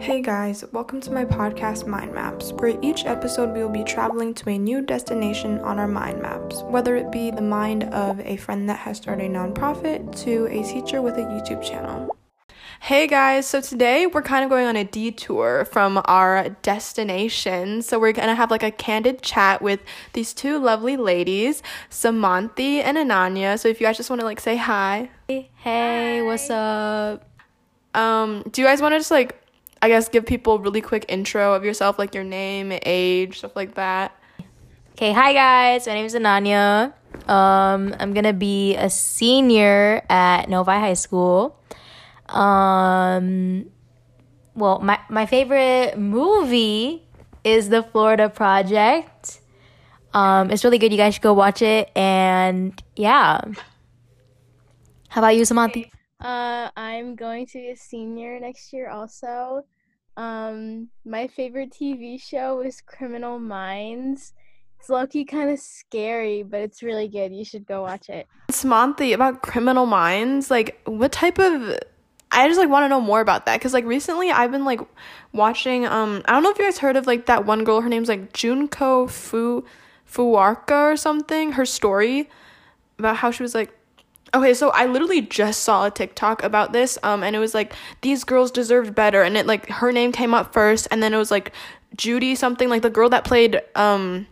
Hey guys, welcome to my podcast Mind Maps, where each episode we will be traveling to a new destination on our mind maps, whether it be the mind of a friend that has started a nonprofit to a teacher with a YouTube channel. Hey guys, so today we're kind of going on a detour from our destination. So we're gonna have like a candid chat with these two lovely ladies, Saamanthy and Ananya. So if you guys just wanna like say hi. Hey, hi. what's up? Um, do you guys wanna just like I guess give people a really quick intro of yourself, like your name, age, stuff like that. Okay, hi guys. My name is Ananya. Um, I'm gonna be a senior at Novi High School. Um, well, my my favorite movie is The Florida Project. Um, it's really good. You guys should go watch it. And yeah, how about you, Saamanthy? Uh, I'm going to be a senior next year also. Um, my favorite TV show is Criminal Minds. It's low-key kind of scary, but it's really good. You should go watch it. Saamanthy, about Criminal Minds, like what type of I just like want to know more about that because like recently I've been like watching um I don't know if you guys heard of like that one girl her name's like Junko Fu Fuarka or something her story about how she was like Okay, so I literally just saw a TikTok about this, um, and it was like these girls deserved better, and it like her name came up first, and then it was like Judy something, like the girl that played um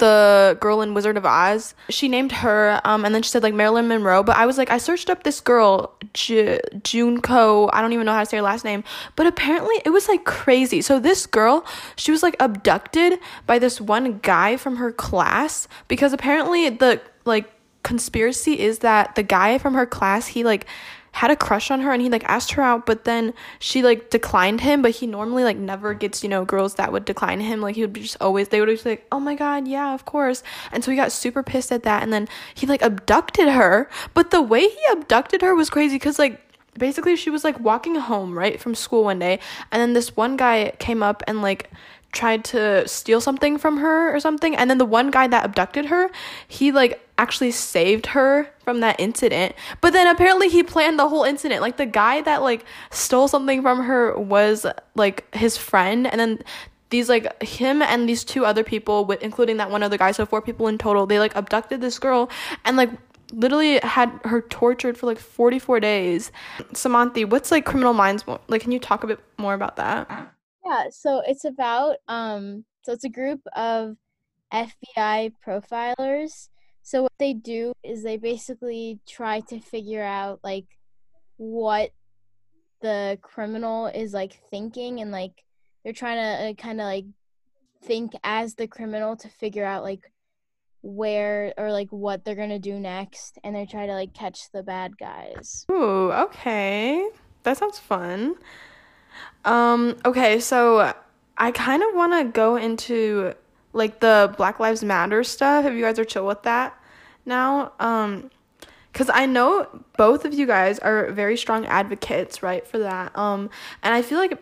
the girl in Wizard of Oz. She named her, um, and then she said like Marilyn Monroe. But I was like, I searched up this girl, J- Junko. I don't even know how to say her last name, but apparently it was like crazy. So this girl, she was like abducted by this one guy from her class because apparently the like conspiracy is that the guy from her class, he like had a crush on her and he like asked her out but then she like declined him but he normally like never gets you know girls that would decline him. Like he would just always they would be like oh my god yeah of course. And so he got super pissed at that and then he like abducted her. But the way he abducted her was crazy because like basically she was like walking home right from school one day and then this one guy came up and like tried to steal something from her or something and then the one guy that abducted her he like actually saved her from that incident. But then apparently he planned the whole incident. Like the guy that like stole something from her was like his friend. And then these like him and these two other people with including that one other guy so four people in total they like abducted this girl and like literally had her tortured for like 44 days. Saamanthy what's like criminal minds like can you talk a bit more about that? Yeah, so it's about um so it's a group of FBI profilers. So what they do is they basically try to figure out like what the criminal is like thinking and like they're trying to uh, kind of like think as the criminal to figure out like where or like what they're to do next and they try to like catch the bad guys. Ooh, okay. That sounds fun. Um, okay, so I kind of want to go into like the Black Lives Matter stuff. If you guys are chill with that now, um, because I know both of you guys are very strong advocates, right, for that. Um, and I feel like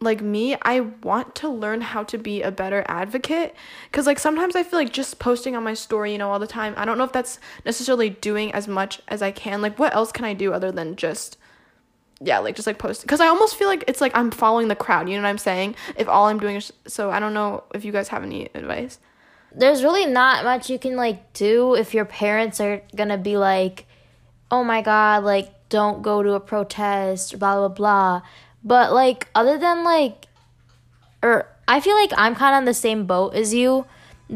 like me, I want to learn how to be a better advocate cuz like sometimes I feel like just posting on my story, you know, all the time. I don't know if that's necessarily doing as much as I can. Like what else can I do other than just yeah, like just like post because I almost feel like it's like I'm following the crowd. You know what I'm saying? If all I'm doing is so, I don't know if you guys have any advice. There's really not much you can like do if your parents are gonna be like, "Oh my god, like don't go to a protest," blah blah blah. But like other than like, or I feel like I'm kind of on the same boat as you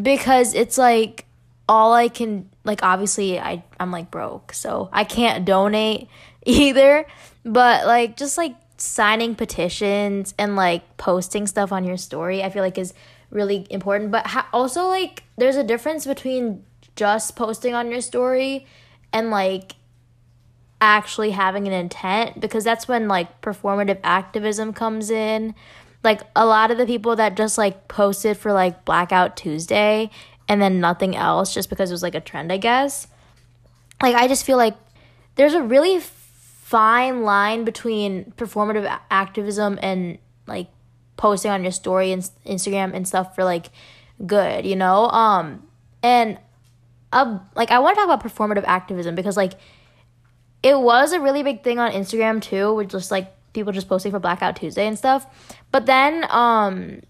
because it's like all I can like obviously I I'm like broke, so I can't donate either. But like just like signing petitions and like posting stuff on your story, I feel like is really important. But ha- also like there's a difference between just posting on your story and like actually having an intent because that's when like performative activism comes in. Like a lot of the people that just like posted for like Blackout Tuesday and then nothing else just because it was like a trend, I guess. Like I just feel like there's a really fine line between performative activism and like posting on your story and Instagram and stuff for like good, you know? Um and uh, like I want to talk about performative activism because like it was a really big thing on Instagram too, with just like people just posting for Blackout Tuesday and stuff. But then um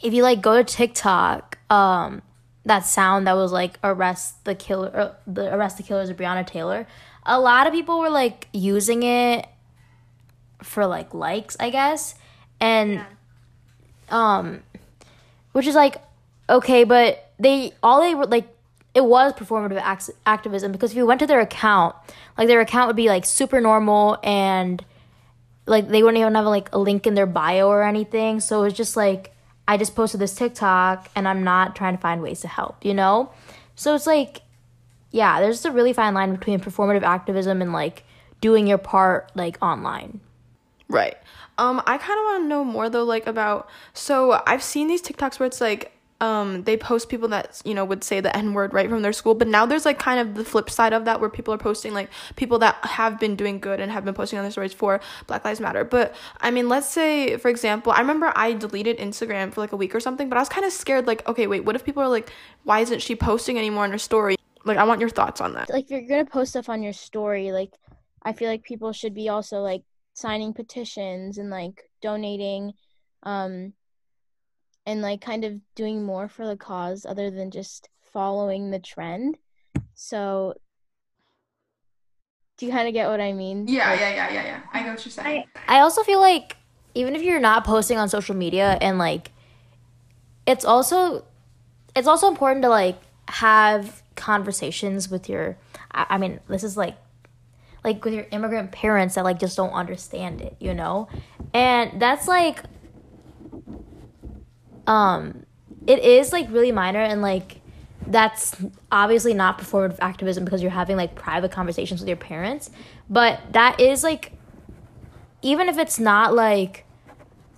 if you like go to TikTok, um that sound that was like arrest the killer or the arrest the killers of Breonna Taylor, a lot of people were like using it for like likes, I guess. And Yeah. um which is like okay, but they all they were like it was performative act- activism because if you went to their account, like their account would be like super normal and like they wouldn't even have like a link in their bio or anything. So it's just like I just posted this TikTok and I'm not trying to find ways to help, you know? So it's like yeah, there's a really fine line between performative activism and like doing your part like online. Right. Um, I kind of want to know more though, like about. So I've seen these TikToks where it's like, um, they post people that you know would say the N word right from their school, but now there's like kind of the flip side of that where people are posting like people that have been doing good and have been posting on their stories for Black Lives Matter. But I mean, let's say for example, I remember I deleted Instagram for like a week or something, but I was kind of scared. Like, okay, wait, what if people are like, why isn't she posting anymore on her story? Like, I want your thoughts on that. like if you're gonna post stuff on your story, like I feel like people should be also like signing petitions and like donating, um, and like kind of doing more for the cause other than just following the trend. So, do you kind of get what I mean? Yeah, Like, yeah, yeah, yeah, yeah. I know what you're saying. I also feel like even if you're not posting on social media and like it's also it's also important to like have conversations with your I, I mean this is like like with your immigrant parents that like just don't understand it, you know? And that's like um it is like really minor and like that's obviously not performative activism because you're having like private conversations with your parents, but that is like even if it's not like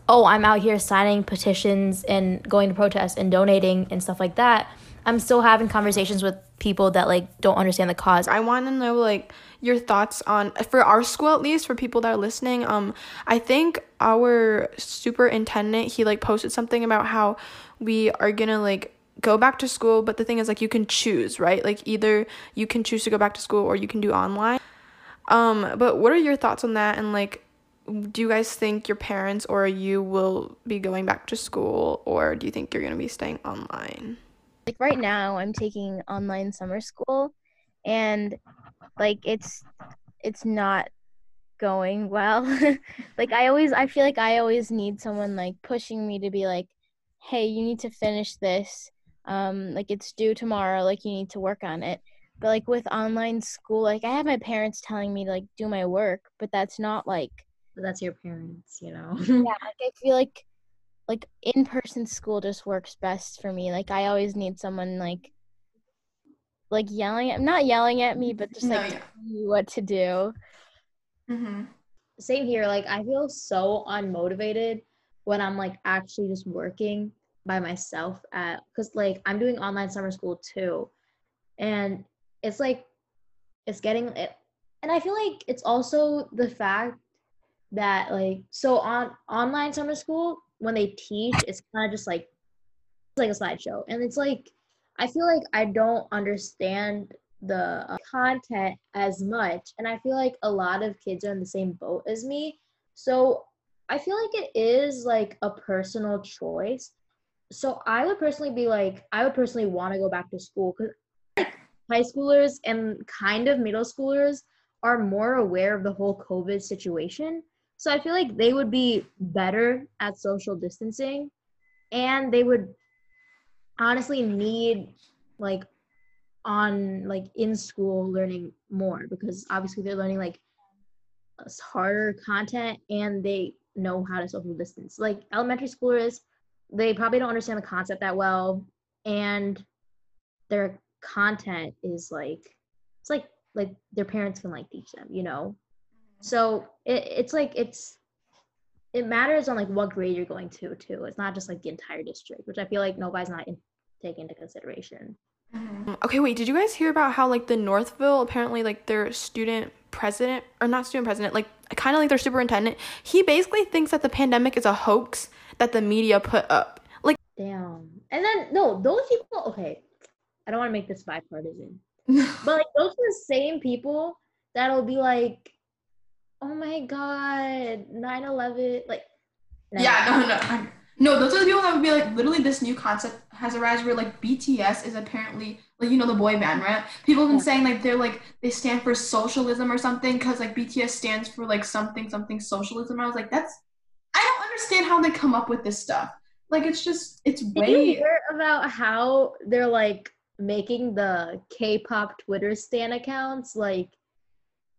oh i'm out here signing petitions and going to protests and donating and stuff like that i'm still having conversations with people that like don't understand the cause I want to know like your thoughts on for our school at least for people that are listening. Um, I think our superintendent he like posted something about how we are gonna like go back to school, but the thing is like you can choose, right? Like either you can choose to go back to school or you can do online. Um, but what are your thoughts on that? And like, do you guys think your parents or you will be going back to school, or do you think you're gonna be staying online? Like right now I'm taking online summer school and like it's it's not going well. like I always I feel like I always need someone like pushing me to be like, "Hey, you need to finish this. Um like it's due tomorrow, like you need to work on it." But like with online school, like I have my parents telling me to like do my work, but that's not like that's your parents you know yeah, like I feel like like in person school just works best for me. Like I always need someone like like yelling at not yelling at me, but just No, like yeah. telling me what to do. Mm-hmm. same here like i feel so unmotivated when i'm like actually just working by myself at because like i'm doing online summer school too and it's like it's getting it and i feel like it's also the fact that like so on online summer school when they teach it's kind of just like like a slideshow. And it's like i feel like i don't understand the uh, content as much. And i feel like a lot of kids are in the same boat as me. So i feel like it is like a personal choice. So i would personally be like i would personally want to go back to school because high schoolers and kind of middle schoolers are more aware of the whole covid situation so i feel like they would be better at social distancing and they would honestly need like on like in school learning more because obviously they're learning like harder content and they know how to social distance. Like elementary schoolers they probably don't understand the concept that well and their content is like it's like like their parents can like teach them you know so it, it's like it's it matters on like what grade you're going to too it's not just like the entire district which i feel like nobody's not in, taking into consideration mm-hmm. Okay, wait, did you guys hear about how like the Northville apparently like their student president or not student president, like kind of like their superintendent, he basically thinks that the pandemic is a hoax that the media put up. Like Damn. And then no, those people. Okay, I don't want to make this bipartisan, but like those are the same people that'll be like, Oh my god, 9/11 like no. Yeah, no, no, no. No, those are the people that would be like, literally, this new concept has arisen where like BTS is apparently like you know the boy band, right? People have been Yeah. saying like they're like they stand for socialism or something because like BTS stands for like something something socialism. I was like, that's I don't understand how they come up with this stuff. Like it's just it's Did you hear about how they're like making the K-pop Twitter stan accounts? Like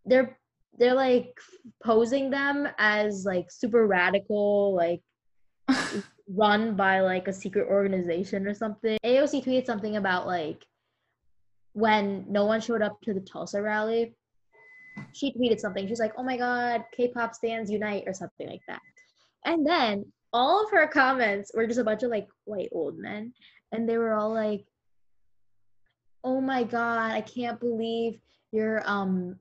they're they're like posing them as like super radical, like run by like a secret organization or something. AOC tweeted something about like when no one showed up to the Tulsa rally. She tweeted something. She's like, "Oh my god, K-pop stans unite" or something like that. And then all of her comments were just a bunch of like white old men, and they were all like, "Oh my god, I can't believe you're um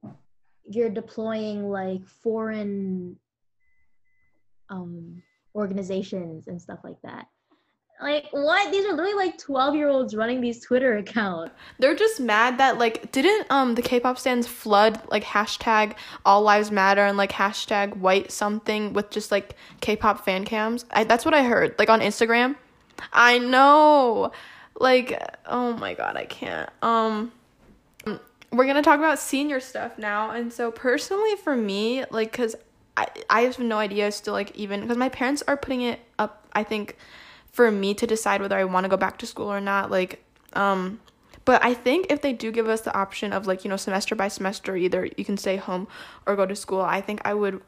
you're deploying like foreign um organizations and stuff like that." Like what? These are literally like 12 year olds running these Twitter accounts. They're just mad that like didn't um the K-pop stans flood like hashtag All Lives Matter and like hashtag White something with just like K-pop fan cams. I, that's what I heard like on Instagram. I know, like oh my god, I can't. Um, we're gonna talk about senior stuff now, and so personally for me, like, cause I I have no idea still like even because my parents are putting it up. I think for me to decide whether I want to go back to school or not. Like, um, but I think if they do give us the option of like, you know, semester by semester, either you can stay home or go to school, I think I would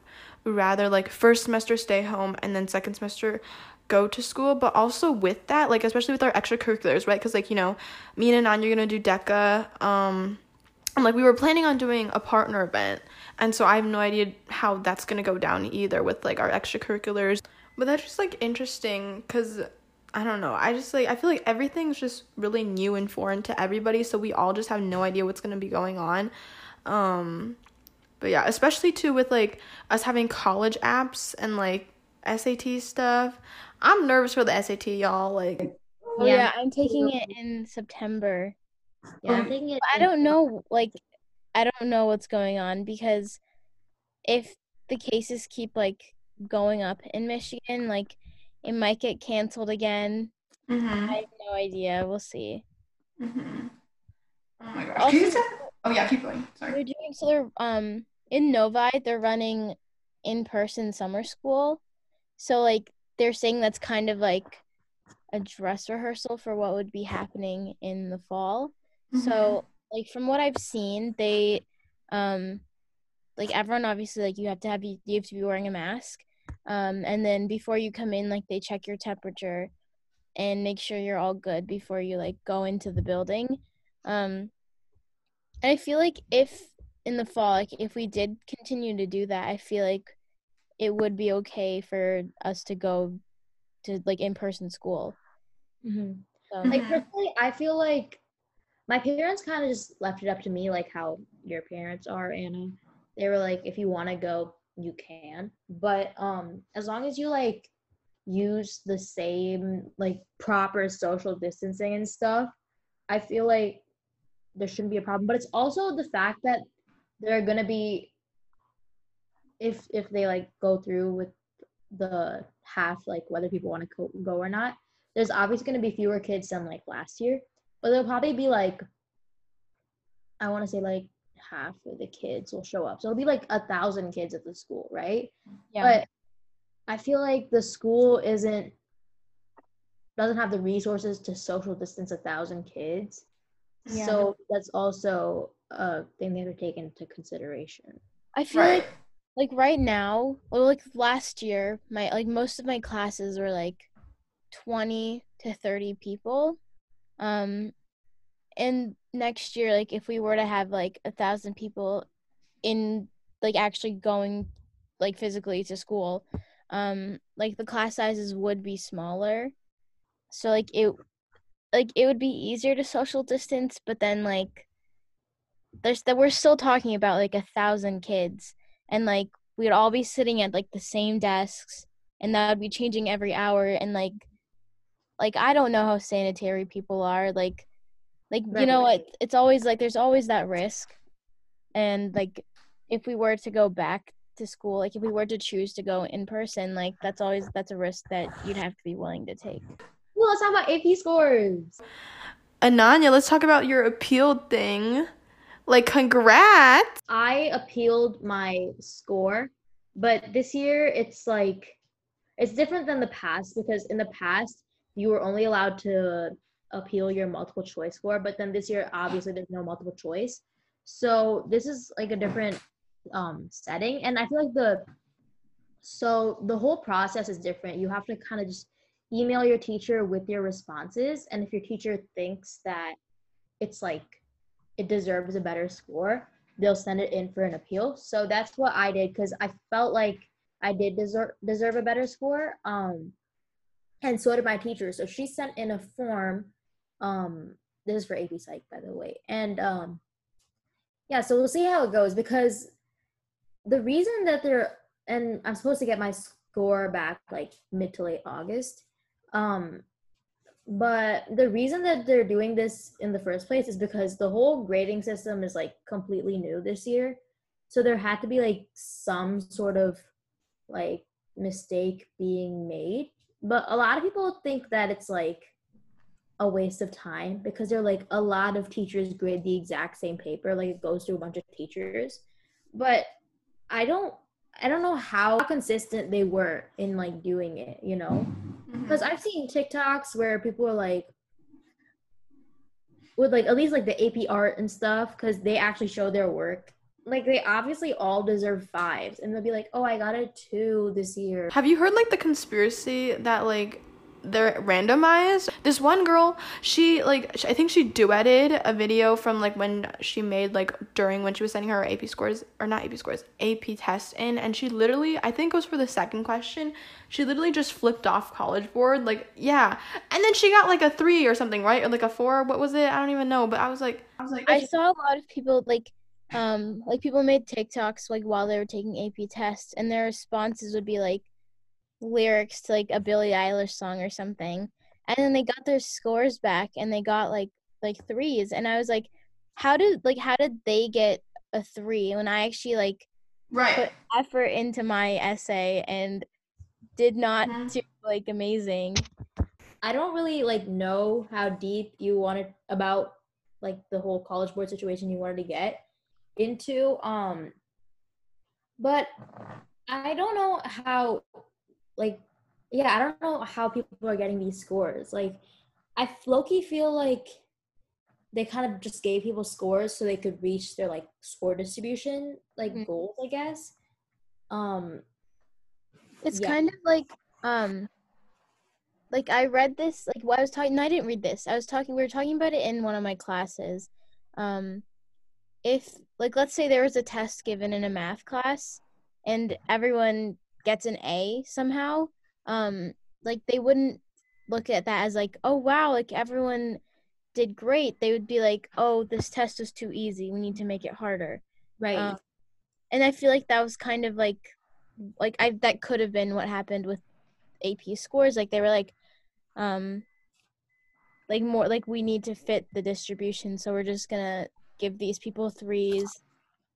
rather like first semester stay home and then second semester go to school. But also with that, like, especially with our extracurriculars, right? Because, like, you know, me and Anon, you're to do DECA. Um, and like we were planning on doing a partner event and so i have no idea how that's going to go down either with like our extracurriculars. But that's just like interesting because i don't know i just like i feel like everything's just really new and foreign to everybody so we all just have no idea what's going to be going on. Um but yeah especially too with like us having college apps and like sat stuff. I'm nervous for the sat y'all like Oh yeah, I'm taking it in September. Yeah, Yeah. I'm thinking I don't know like I don't know what's going on because if the cases keep like going up in Michigan, like it might get canceled again. hmm I have no idea. We'll see. hmm Oh my gosh. Also- say- oh yeah, keep going. Sorry. They're doing so they're um in Novi they're running in person summer school. So like they're saying that's kind of like a dress rehearsal for what would be happening in the fall. So like from what I've seen, they um like everyone obviously like you have to have you have to be wearing a mask. Um and then before you come in like they check your temperature and make sure you're all good before you like go into the building. Um and I feel like if in the fall like if we did continue to do that, I feel like it would be okay for us to go to like in-person school. Mhm. So Like personally, I feel like my parents kind of just left it up to me, like how your parents are, Anna. They were like, if you want to go, you can, but um, as long as you like use the same like proper social distancing and stuff, I feel like there shouldn't be a problem. But it's also the fact that there are gonna be, if if they like go through with the half, like whether people want to co- go or not there's obviously going to be fewer kids than like last year, but there'll probably be like, I want to say like half of the kids will show up. So it'll be like a thousand kids at the school, right? yeah. But I feel like the school isn't, doesn't have the resources to social distance a thousand kids. Yeah. So that's also a thing they have to take into consideration. I feel Right. like like right now, or like last year, my like most of my classes were like 20 to 30 people. Um and next year like if we were to have like a thousand people in like actually going like physically to school, um like the class sizes would be smaller. So like it like it would be easier to social distance, but then like there's that we're still talking about like a thousand kids and like we'd all be sitting at like the same desks and that would be changing every hour and like like I don't know how sanitary people are like like you know Right. what it's always like there's always that risk and like if we were to go back to school, like if we were to choose to go in person, like that's always that's a risk that you'd have to be willing to take. Well, let's talk about AP scores. Ananya, let's talk about your appeal thing. Like, congrats. I appealed my score, but this year it's like it's different than the past because in the past you were only allowed to appeal your multiple choice score, but then this year obviously there's no multiple choice. So this is like a different um setting and I feel like the so the whole process is different. You have to kind of just email your teacher with your responses and if your teacher thinks that it's like it deserves a better score, they'll send it in for an appeal. So that's what I did because I felt like I did deserve deserve a better score. Um, and so did my teacher. So she sent in a form. Um, this is for AP Psych, by the way. And um, yeah, so we'll see how it goes because the reason that they're and I'm supposed to get my score back like mid to late August. Um, but the reason that they're doing this in the first place is because the whole grading system is like completely new this year. So there had to be like some sort of like mistake being made. But a lot of people think that it's like a waste of time because they're like a lot of teachers grade the exact same paper, like it goes to a bunch of teachers. But I don't I don't know how consistent they were in like doing it, you know? Mm-hmm. Because I've seen TikToks where people are like, with like at least like the AP art and stuff, because they actually show their work. Like they obviously all deserve fives, and they'll be like, "Oh, I got a two this year." Have you heard like the conspiracy that like they're randomized? This one girl, she like sh- I think she duetted a video from like when she made like during when she was sending her AP scores or not AP scores, AP test in and she literally I think it was for the second question, she literally just flipped off college board like yeah. And then she got like a 3 or something, right? Or like a 4, what was it? I don't even know, but I was like I was like, I saw a lot of people like um like people made TikToks like while they were taking AP tests and their responses would be like lyrics to like a Billie Eilish song or something. And then they got their scores back and they got like like threes and I was like how did like how did they get a 3 when I actually like right. put effort into my essay and did not Mhm. do like amazing. I don't really like know how deep you wanted about like the whole college board situation you wanted to get into. Um, but I don't know how, like, yeah, I don't know how people are getting these scores. Like, I low-key feel like they kind of just gave people scores so they could reach their like score distribution like Mm. goals, I guess. Um, It's Yeah. kind of like um like I read this like what I was talking no, I didn't read this. I was talking we were talking about it in one of my classes. Um if like let's say there was a test given in a math class and everyone gets an A somehow, um like they wouldn't look at that as like, "Oh wow, like everyone did great." They would be like, "Oh, this test was too easy. We need to make it harder." right. Um, and I feel like that was kind of like like I that could have been what happened with AP scores. Like they were like um like more like we need to fit the distribution, so we're just gonna give these people threes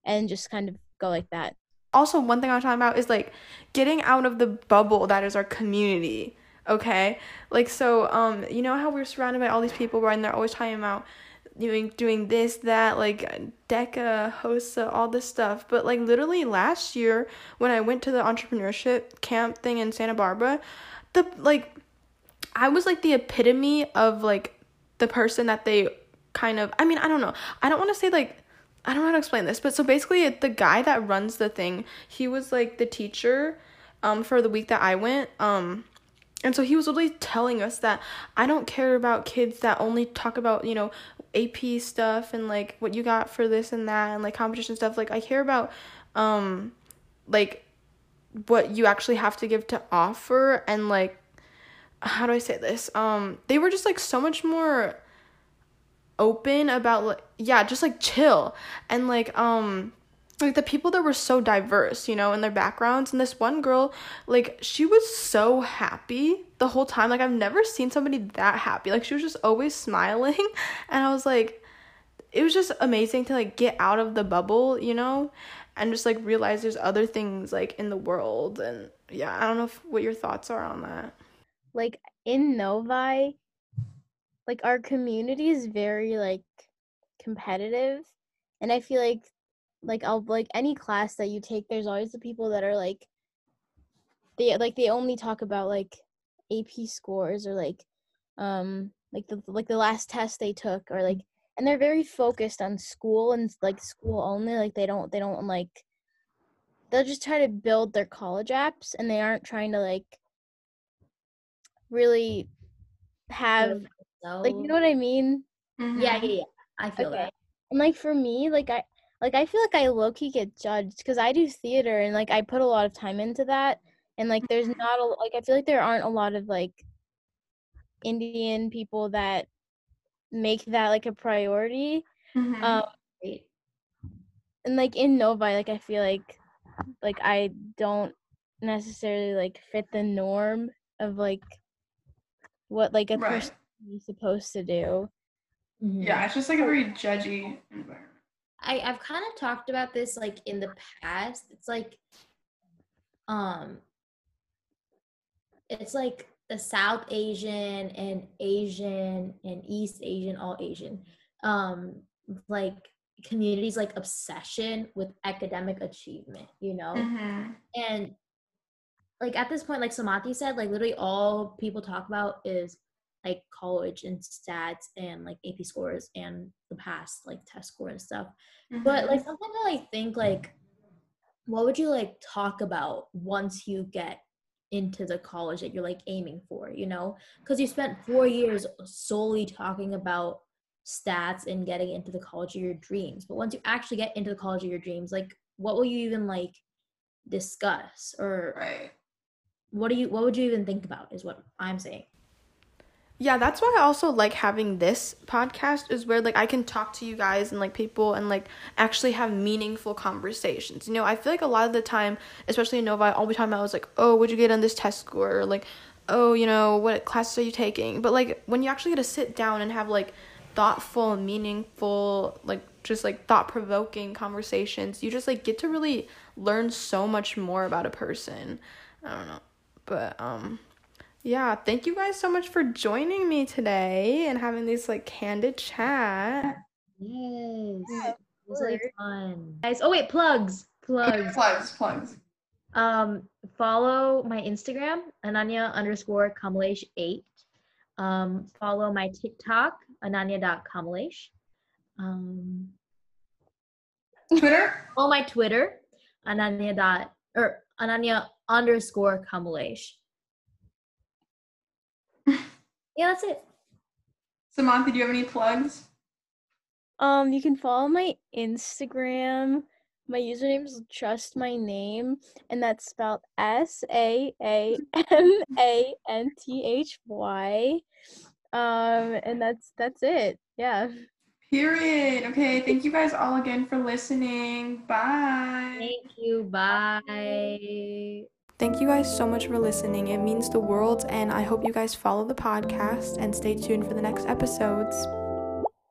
and just kind of go like that. also one thing I'm talking about is like getting out of the bubble that is our community. Okay, like so, um, you know how we're surrounded by all these people, right? And they're always talking about doing doing this, that, like DECA, HOSA, all this stuff. But like literally last year when I went to the entrepreneurship camp thing in Santa Barbara, the like I was like the epitome of like the person that they kind of I mean, I don't know. I don't want to say like I don't know how to explain this, but so basically the guy that runs the thing, he was like the teacher um for the week that I went. Um and so he was literally telling us that I don't care about kids that only talk about, you know, AP stuff and like what you got for this and that and like competition stuff. Like I care about um like what you actually have to give to offer and like how do I say this? Um they were just like so much more open about like yeah, just like chill and like um like the people that were so diverse, you know, in their backgrounds. And this one girl, like, she was so happy the whole time. Like, I've never seen somebody that happy. Like, she was just always smiling. And I was like, it was just amazing to like get out of the bubble, you know? and just like realize there's other things like in the world and yeah, I don't know if, what your thoughts are on that. Like in Novi, like our community is very like competitive and I feel like like I'll like any class that you take there's always the people that are like they like they only talk about like AP scores or like um like the like the last test they took or like and they're very focused on school and like school only like they don't they don't like they'll just try to build their college apps and they aren't trying to like really have like you know what I mean Mhm. Yeah, yeah, yeah. I feel Okay. that. and like for me like I like I feel like I low key get judged because I do theater and like I put a lot of time into that and like there's not a like I feel like there aren't a lot of like Indian people that make that like a priority Mhm. um and like in Novi, like I feel like like I don't necessarily like fit the norm of like what like a Right. person is supposed to do. Mhm. Yeah, it's just like a very judgy environment. I I've kind of talked about this like in the past. It's like um it's like the South Asian and Asian and East Asian, all Asian. Um like communities like obsession with academic achievement, you know? Mhm. And like at this point, like Samati said, like literally all people talk about is like college and stats and like AP scores and the past like test score and stuff. But Mhm. like sometimes I like think like what would you like talk about once you get into the college that you're like aiming for, you know? Because you spent four years solely talking about stats and getting into the college of your dreams. But once you actually get into the college of your dreams, like what will you even like discuss or right. what do you what would you even think about is what I'm saying. Yeah, that's why I also like having this podcast is where like I can talk to you guys and like people and like actually have meaningful conversations. You know, I feel like a lot of the time, especially in Novi, all the time I was like, "Oh, would you get on this test score?" or like, "Oh, you know, what classes are you taking?" But like when you actually get to sit down and have like thoughtful meaningful like just like thought-provoking conversations, you just like get to really learn so much more about a person. I don't know. But um yeah, thank you guys so much for joining me today and having this like candid chat. Yes. Yeah, it was really fun. Guys, oh wait, plugs. Plugs. Plugs, plugs. Um, follow my Instagram, Ananya underscore Kamalesh eight. Um, follow my TikTok, Ananya.kamalesh. Um, Twitter? follow my Twitter, Ananya dot or Ananya underscore Kamalesh. Yeah, that's it. Samantha, do you have any plugs? Um you can follow my Instagram. My username is trust my name and that's spelled S A A M A N T H Y. Um and that's that's it. Yeah. Period. Okay, thank you guys all again for listening. Bye. Thank you. Bye. Thank you guys so much for listening. It means the world, and I hope you guys follow the podcast and stay tuned for the next episodes.